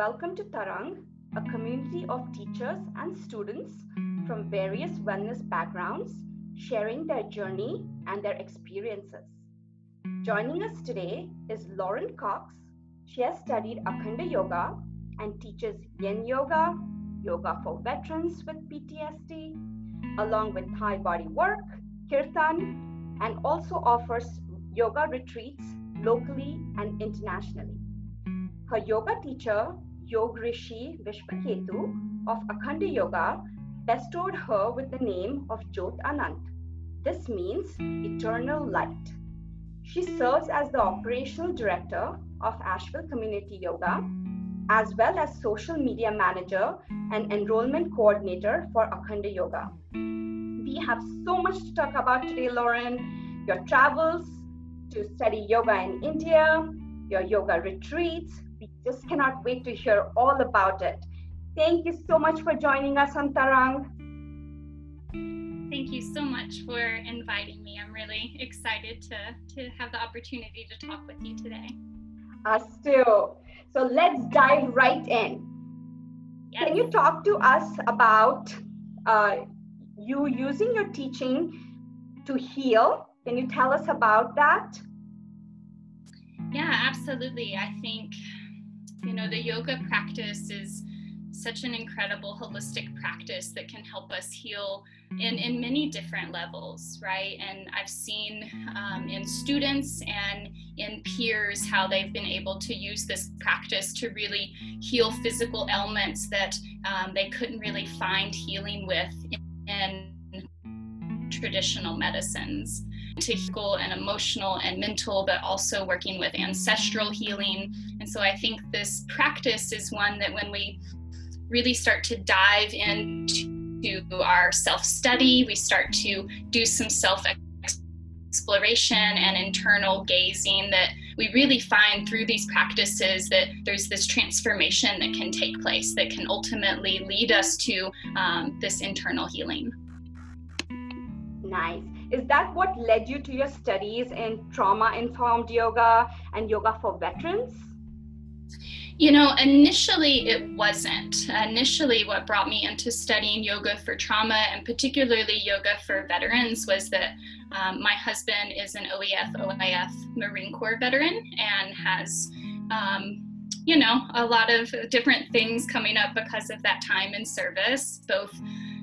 Welcome to Tarang, a community of teachers and students from various wellness backgrounds sharing their journey and their experiences. Joining us today is Lauren Cox. She has studied Akhanda Yoga and teaches Yin Yoga, yoga for veterans with PTSD, along with Thai body work, kirtan, and also offers yoga retreats locally and internationally. Her yoga teacher, Yog Rishi Vishvketu of hmm. Akhanda Yoga, bestowed her with the name of Jot Anant. This means eternal light. She serves as the operational director of Asheville Community Yoga, as well as social media manager and enrollment coordinator for Akhanda Yoga. We have so much to talk about today, Lauren. Your travels to study yoga in India, your yoga retreats. Just cannot wait to hear all about it. Thank you so much for joining us on Tarang. Thank you so much for inviting me. I'm really excited to, to have the opportunity to talk with you today. Us too. So let's dive right in. Yes. Can you talk to us about uh, you using your teaching to heal? Can you tell us about that? Yeah, absolutely. I think, you know, the yoga practice is such an incredible holistic practice that can help us heal in, in many different levels, right? And I've seen um, in students and in peers how they've been able to use this practice to really heal physical ailments that um, they couldn't really find healing with in, in traditional medicines physical and emotional and mental, but also working with ancestral healing. And so I think this practice is one that when we really start to dive into our self study, we start to do some self exploration and internal gazing that we really find through these practices that there's this transformation that can take place that can ultimately lead us to um, this internal healing. Nice. Is that what led you to your studies in trauma informed yoga and yoga for veterans? You know, initially it wasn't. Initially, what brought me into studying yoga for trauma and particularly yoga for veterans was that um, my husband is an OEF, OIF Marine Corps veteran and has, um, you know, a lot of different things coming up because of that time in service, both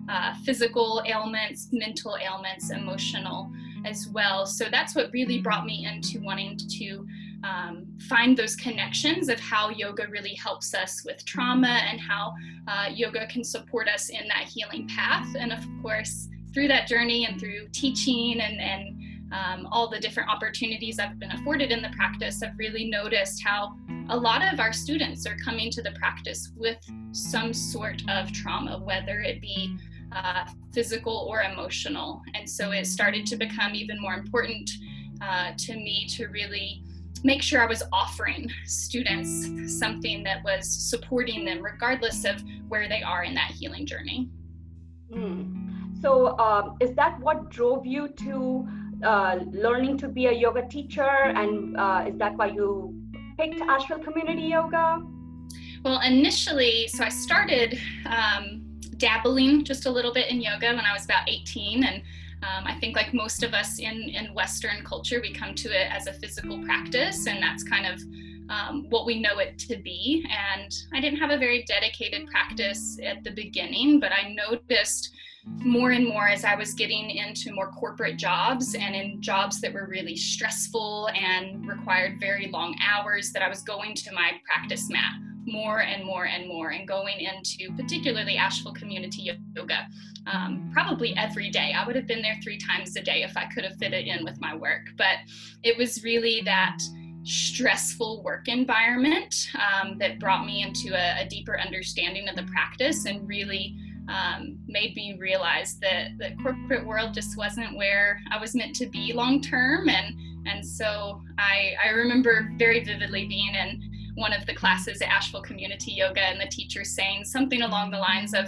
uh, physical ailments, mental ailments, emotional as well. So that's what really brought me into wanting to um, find those connections of how yoga really helps us with trauma and how uh, yoga can support us in that healing path. And of course, through that journey and through teaching and, and um, all the different opportunities I've been afforded in the practice, I've really noticed how a lot of our students are coming to the practice with some sort of trauma, whether it be uh, physical or emotional. And so it started to become even more important uh, to me to really make sure I was offering students something that was supporting them, regardless of where they are in that healing journey. Mm. So, um, is that what drove you to uh, learning to be a yoga teacher? And uh, is that why you picked Asheville Community Yoga? Well, initially, so I started. Um, dabbling just a little bit in yoga when I was about 18. And um, I think, like most of us in, in Western culture, we come to it as a physical practice, and that's kind of um, what we know it to be. And I didn't have a very dedicated practice at the beginning, but I noticed more and more as I was getting into more corporate jobs and in jobs that were really stressful and required very long hours that I was going to my practice mat more and more and more and going into particularly Asheville Community Yoga um, probably every day. I would have been there three times a day if I could have fit it in with my work. But it was really that stressful work environment um, that brought me into a, a, deeper understanding of the practice and really um, made me realize that the corporate world just wasn't where I was meant to be long term. And and so I, I remember very vividly being in one of the classes at Asheville Community Yoga and the teacher saying something along the lines of,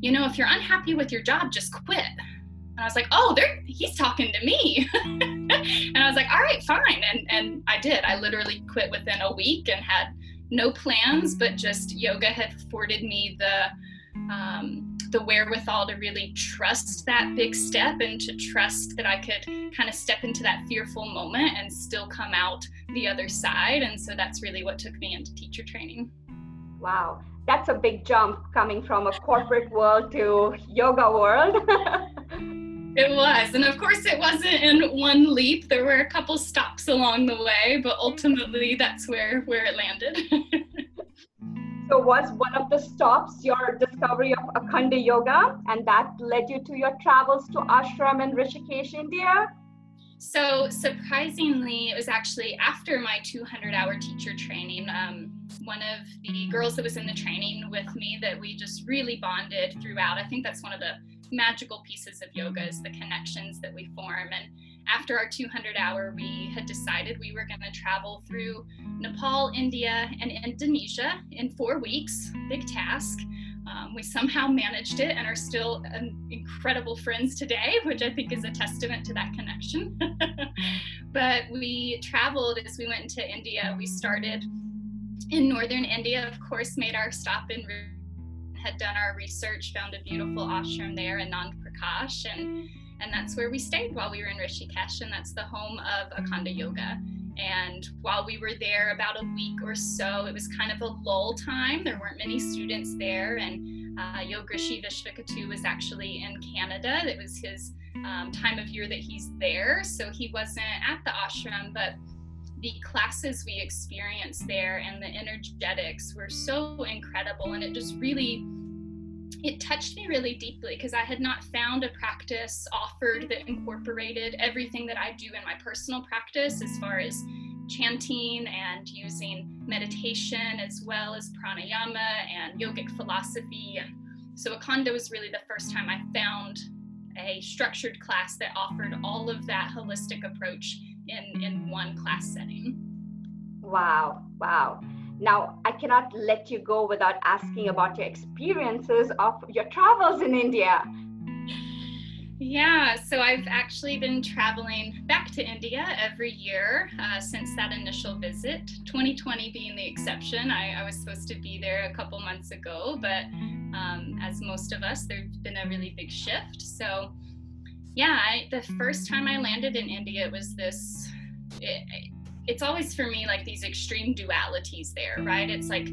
you know, if you're unhappy with your job, just quit. And I was like, oh, he's talking to me. and I was like, all right, fine. And, and I did. I literally quit within a week and had no plans, but just yoga had afforded me the um, the wherewithal to really trust that big step and to trust that I could kind of step into that fearful moment and still come out the other side. And so that's really what took me into teacher training. Wow, that's a big jump coming from a corporate world to yoga world. It was. And of course, it wasn't in one leap. There were a couple stops along the way, but ultimately, that's where, where it landed. so, was one of the stops your discovery of Akhanda Yoga, and that led you to your travels to ashram in Rishikesh, India? So, surprisingly, it was actually after my 200 hour teacher training. Um, one of the girls that was in the training with me that we just really bonded throughout. I think that's one of the magical pieces of yoga is the connections that we form. And after our 200 hour, we had decided we were going to travel through Nepal, India, and Indonesia in four weeks. Big task. Um, we somehow managed it and are still incredible friends today, which I think is a testament to that connection. but we traveled as we went into India. We started in northern India, of course, made our stop in had done our research, found a beautiful ashram there in Anand Prakash, and and that's where we stayed while we were in Rishikesh, and that's the home of Akhanda Yoga. And while we were there about a week or so, it was kind of a lull time. There weren't many students there, and uh, Yogrishi Vishvketu was actually in Canada. It was his um, time of year that he's there, so he wasn't at the ashram, but the classes we experienced there and the energetics were so incredible and it just really it touched me really deeply because I had not found a practice offered that incorporated everything that I do in my personal practice as far as chanting and using meditation as well as pranayama and yogic philosophy. And so Akhanda was really the first time I found a structured class that offered all of that holistic approach in, in one class setting. Wow, wow. Now, I cannot let you go without asking about your experiences of your travels in India. Yeah, so I've actually been traveling back to India every year uh, since that initial visit, 2020 being the exception. I, I, was supposed to be there a couple months ago, but um, as most of us, there's been a really big shift. So, yeah, I, the first time I landed in India, it was this. It, it's always for me like these extreme dualities there, right? It's like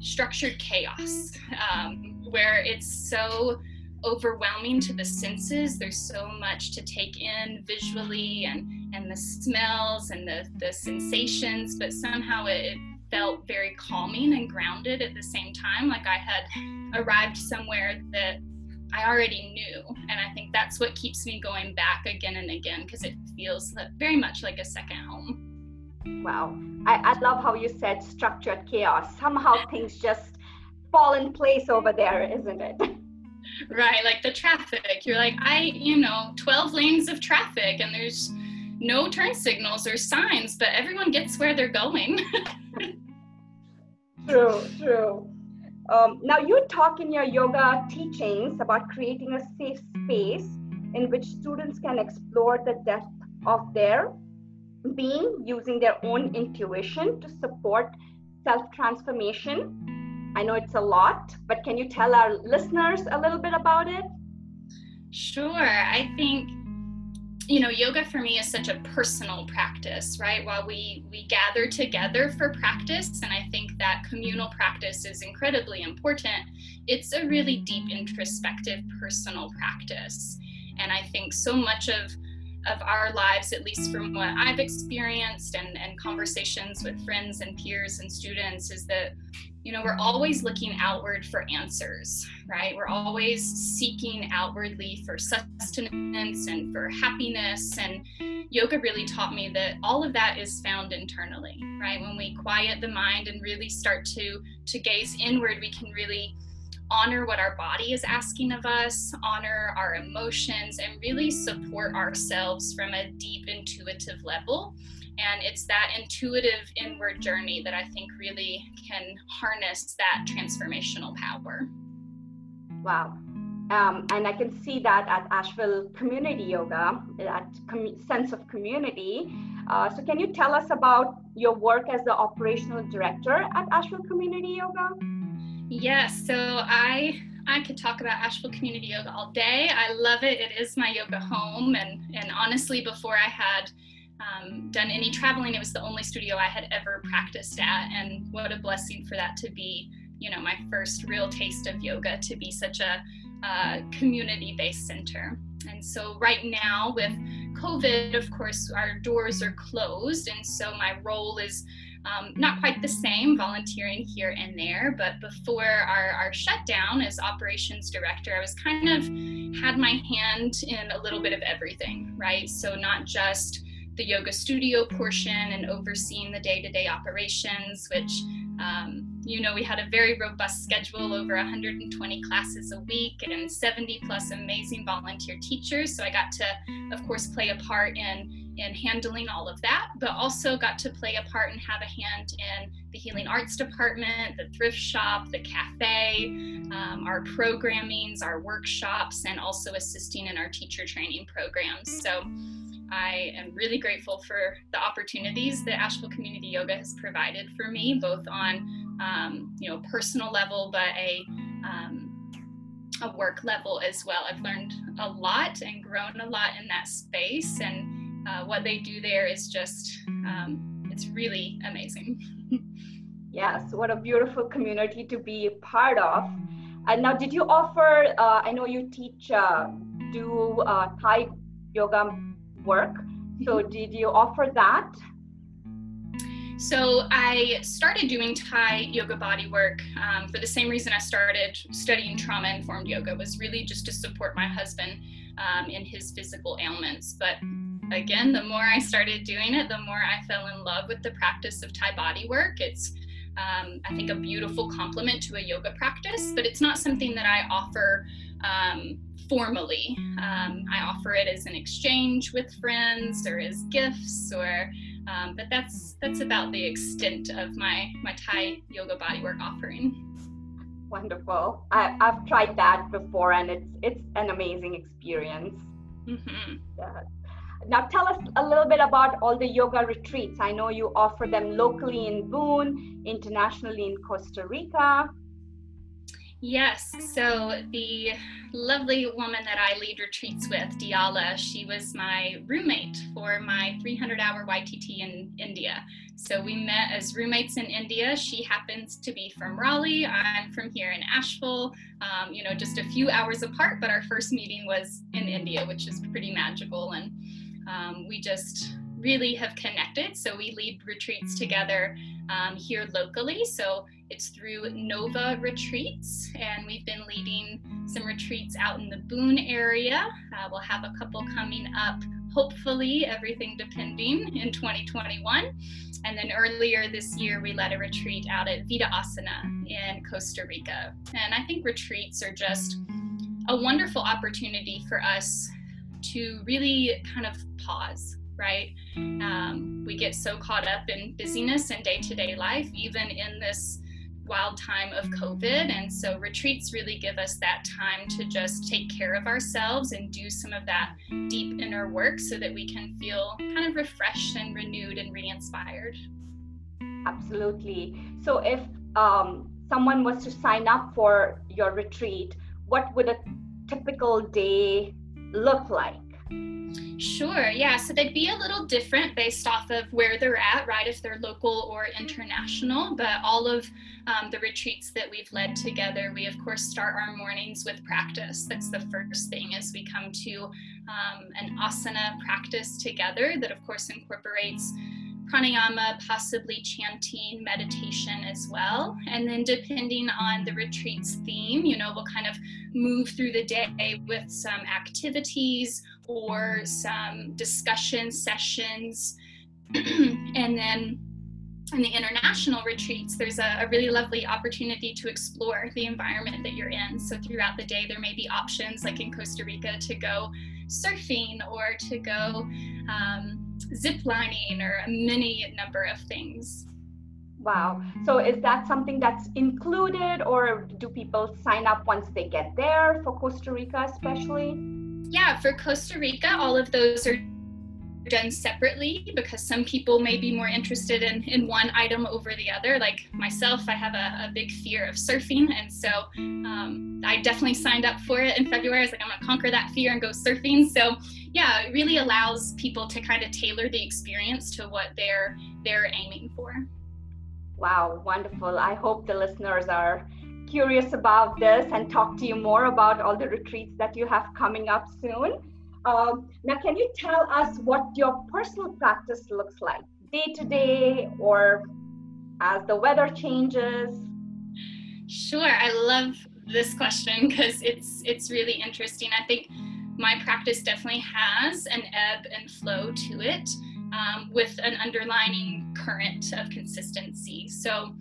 structured chaos um, where it's so overwhelming to the senses. There's so much to take in visually and and the smells and the the sensations, but somehow it, it felt very calming and grounded at the same time. Like I had arrived somewhere that I already knew. And I think that's what keeps me going back again and again because it feels very much like a second home. Wow. I, I love how you said structured chaos. Somehow things just fall in place over there, isn't it? Right. Like the traffic. You're like, I, you know, 12 lanes of traffic and there's no turn signals or signs, but everyone gets where they're going. true, true. Um, now, you talk in your yoga teachings about creating a safe space in which students can explore the depth of their being using their own intuition to support self transformation. I know it's a lot, but can you tell our listeners a little bit about it? Sure. I think you know yoga for me is such a personal practice right while we we gather together for practice and i think that communal practice is incredibly important it's a really deep introspective personal practice and i think so much of of our lives, at least from what I've experienced and, and conversations with friends and peers and students, is that you know we're always looking outward for answers right? We're always seeking outwardly for sustenance and for happiness. And yoga really taught me that all of that is found internally right? When we quiet the mind and really start to to gaze inward we can really honor what our body is asking of us, honor our emotions, and really support ourselves from a deep intuitive level. And it's that intuitive inward journey that I think really can harness that transformational power. Wow. Um, and I can see that at Asheville Community Yoga, that com- sense of community. Uh, so, can you tell us about your work as the operational director at Asheville Community Yoga? Yes. So, I I could talk about Asheville Community Yoga all day. I love it. It is my yoga home, and and honestly, before I had um, done any traveling, it was the only studio I had ever practiced at, and what a blessing for that to be. You know, my first real taste of yoga to be such a uh, community based center. And so, right now, with COVID, of course, our doors are closed. And so, my role is um, not quite the same, volunteering here and there. But before our, our shutdown as operations director, I was kind of had my hand in a little bit of everything, right? So, not just the yoga studio portion and overseeing the day to day operations, which um, you know, we had a very robust schedule, over 120 classes a week and 70 plus amazing volunteer teachers. So I got to, of course, play a part in in handling all of that, but also got to play a part and have a hand in the healing arts department, the thrift shop, the cafe, um, our programmings, our workshops, and also assisting in our teacher training programs. So I am really grateful for the opportunities that Asheville Community Yoga has provided for me, both on um, you know personal level, but a um, a work level as well. I've learned a lot and grown a lot in that space, and uh, what they do there is just um, it's really amazing. yes, what a beautiful community to be a part of. And now, did you offer? Uh, I know you teach, uh, do uh, Thai yoga work. So, mm-hmm. did you offer that? So, I started doing Thai yoga body work um, for the same reason I started studying trauma informed yoga, was really just to support my husband um, in his physical ailments. But again, the more I started doing it, the more I fell in love with the practice of Thai body work. It's um, I think, a beautiful complement to a yoga practice, but it's not something that I offer um, formally. Um, I offer it as an exchange with friends or as gifts, or um, but that's that's about the extent of my my Thai yoga bodywork offering. Wonderful. I, have tried that before, and it's it's an amazing experience. Mm-hmm. Yeah. Now, tell us a little bit about all the yoga retreats. I know you offer them locally in Boone, internationally in Costa Rica. Yes. So the lovely woman that I lead retreats with, Diala, she was my roommate for my 300 hour YTT in India. So we met as roommates in India. She happens to be from Raleigh. I'm from here in Asheville, um, you know, just a few hours apart, but our first meeting was in India, which is pretty magical. And um, we just really have connected. So we lead retreats together um, here locally. So it's through Nova Retreats, and we've been leading some retreats out in the Boone area. Uh, we'll have a couple coming up, hopefully, everything depending, in 2021. And then earlier this year, we led a retreat out at Vida Asana in Costa Rica. And I think retreats are just a wonderful opportunity for us to really kind of pause right? Um, we get so caught up in busyness and day to day life, even in this wild time of COVID. And so retreats really give us that time to just take care of ourselves and do some of that deep inner work so that we can feel kind of refreshed and renewed and re inspired. Absolutely. So if um, someone was to sign up for your retreat, what would a typical day look like? Sure, yeah. So they'd be a little different based off of where they're at, right? If they're local or international. But all of um, the retreats that we've led together, we of course start our mornings with practice. That's the first thing as we come to um, an asana practice together that of course incorporates pranayama, possibly chanting, meditation as well. And then, depending on the retreat's theme, you know, we'll kind of move through the day with some activities or some discussion sessions. and then in the international retreats, there's a, a, really lovely opportunity to explore the environment that you're in. So throughout the day, there may be options like in Costa Rica to go surfing or to go um, zip lining or a many number of things. Wow. So is that something that's included or do people sign up once they get there for Costa Rica especially? Yeah, for Costa Rica, all of those are done separately because some people may be more interested in, in one item over the other. Like myself, I have a, a big fear of surfing. And so um, I definitely signed up for it in February. I was like, I'm to conquer that fear and go surfing. So yeah, it really allows people to kind of tailor the experience to what they're they're aiming for. Wow, wonderful. I hope the listeners are curious about this and talk to you more about all the retreats that you have coming up soon. Um, now, can you tell us what your personal practice looks like day to day or as the weather changes? Sure, I love this question because it's it's really interesting. I think my practice definitely has an ebb and flow to it um, with an underlining current of consistency. So.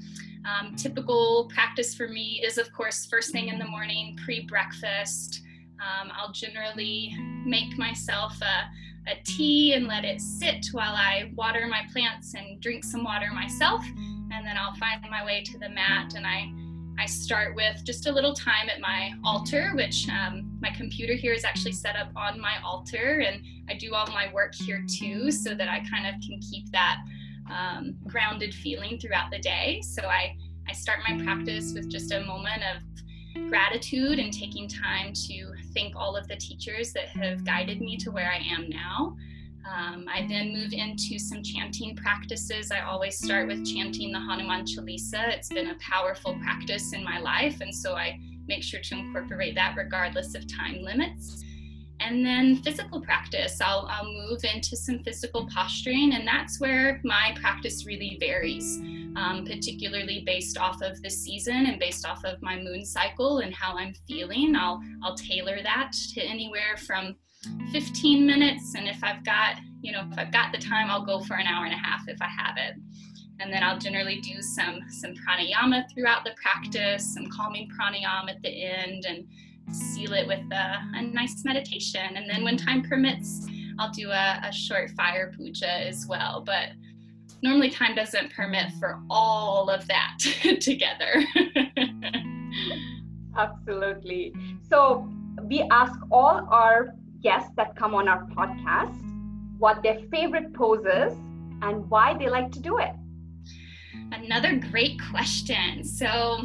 Um, typical practice for me is, of course, first thing in the morning, pre breakfast. Um, I'll generally make myself a, a tea and let it sit while I water my plants and drink some water myself. And then I'll find my way to the mat and I I start with just a little time at my altar, which um, my computer here is actually set up on my altar, and I do all my work here too, so that I kind of can keep that um, grounded feeling throughout the day. So I I start my practice with just a moment of gratitude and taking time to thank all of the teachers that have guided me to where I am now. Um, I then move into some chanting practices. I always start with chanting the Hanuman Chalisa. It's been a powerful practice in my life, and so I make sure to incorporate that regardless of time limits. And then physical practice, I'll, I'll move into some physical posturing, and that's where my practice really varies, um, particularly based off of the season and based off of my moon cycle and how I'm feeling. I'll, I'll tailor that to anywhere from 15 minutes, and if I've got, you know, if I've got the time, I'll go for an hour and a half if I have it. And then I'll generally do some some pranayama throughout the practice, some calming pranayama at the end, and seal it with a, a nice meditation. And then when time permits, I'll do a, a short fire puja as well. But normally time doesn't permit for all of that together. Absolutely. So we ask all our guests that come on our podcast what their favorite pose is and why they like to do it. Another great question. So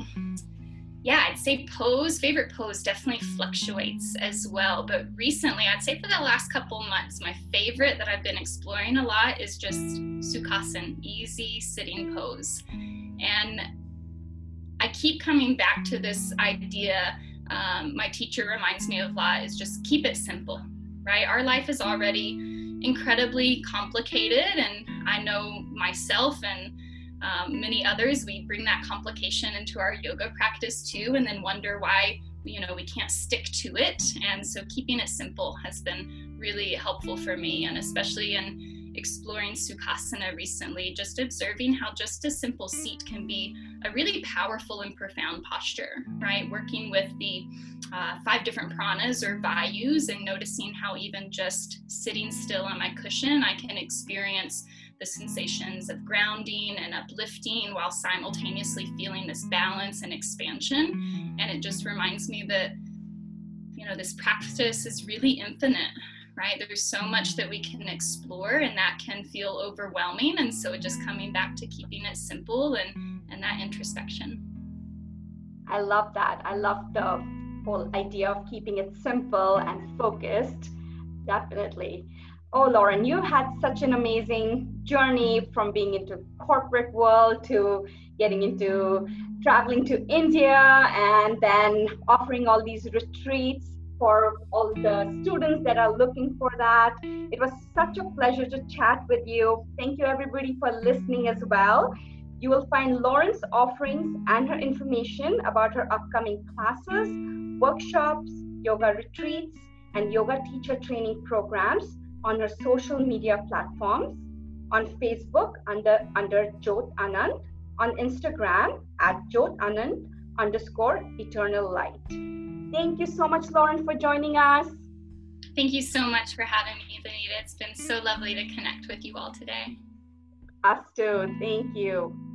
yeah, I'd say pose, favorite pose definitely fluctuates as well. But recently, I'd say for the last couple months, my favorite that I've been exploring a lot is just Sukhasana, easy sitting pose. And I keep coming back to this idea. Um, my teacher reminds me of a lot is just keep it simple, right? Our life is already incredibly complicated, and I know myself and um, many others, we bring that complication into our yoga practice too, and then wonder why you know we can't stick to it. And so keeping it simple has been really helpful for me, and especially in exploring Sukhasana recently, just observing how just a simple seat can be a really powerful and profound posture, right? Working with the uh, five different pranas or vayus and noticing how even just sitting still on my cushion, I can experience the sensations of grounding and uplifting while simultaneously feeling this balance and expansion. And it just reminds me that, you know, this practice is really infinite, right? There's so much that we can explore and that can feel overwhelming. And so just coming back to keeping it simple and, and that introspection. I love that. I love the whole idea of keeping it simple and focused. Definitely. Oh, Lauren, you had such an amazing journey from being into corporate world to getting into traveling to India and then offering all these retreats for all the students that are looking for that. It was such a pleasure to chat with you. Thank you, everybody, for listening as well. You will find Lauren's offerings and her information about her upcoming classes, workshops, yoga retreats, and yoga teacher training programs on her social media platforms on Facebook under, under Jyot Anand, on Instagram at Jyot Anand underscore eternal light. Thank you so much, Lauren, for joining us. Thank you so much for having me, Vanita. It's been so lovely to connect with you all today. Us too. Thank you.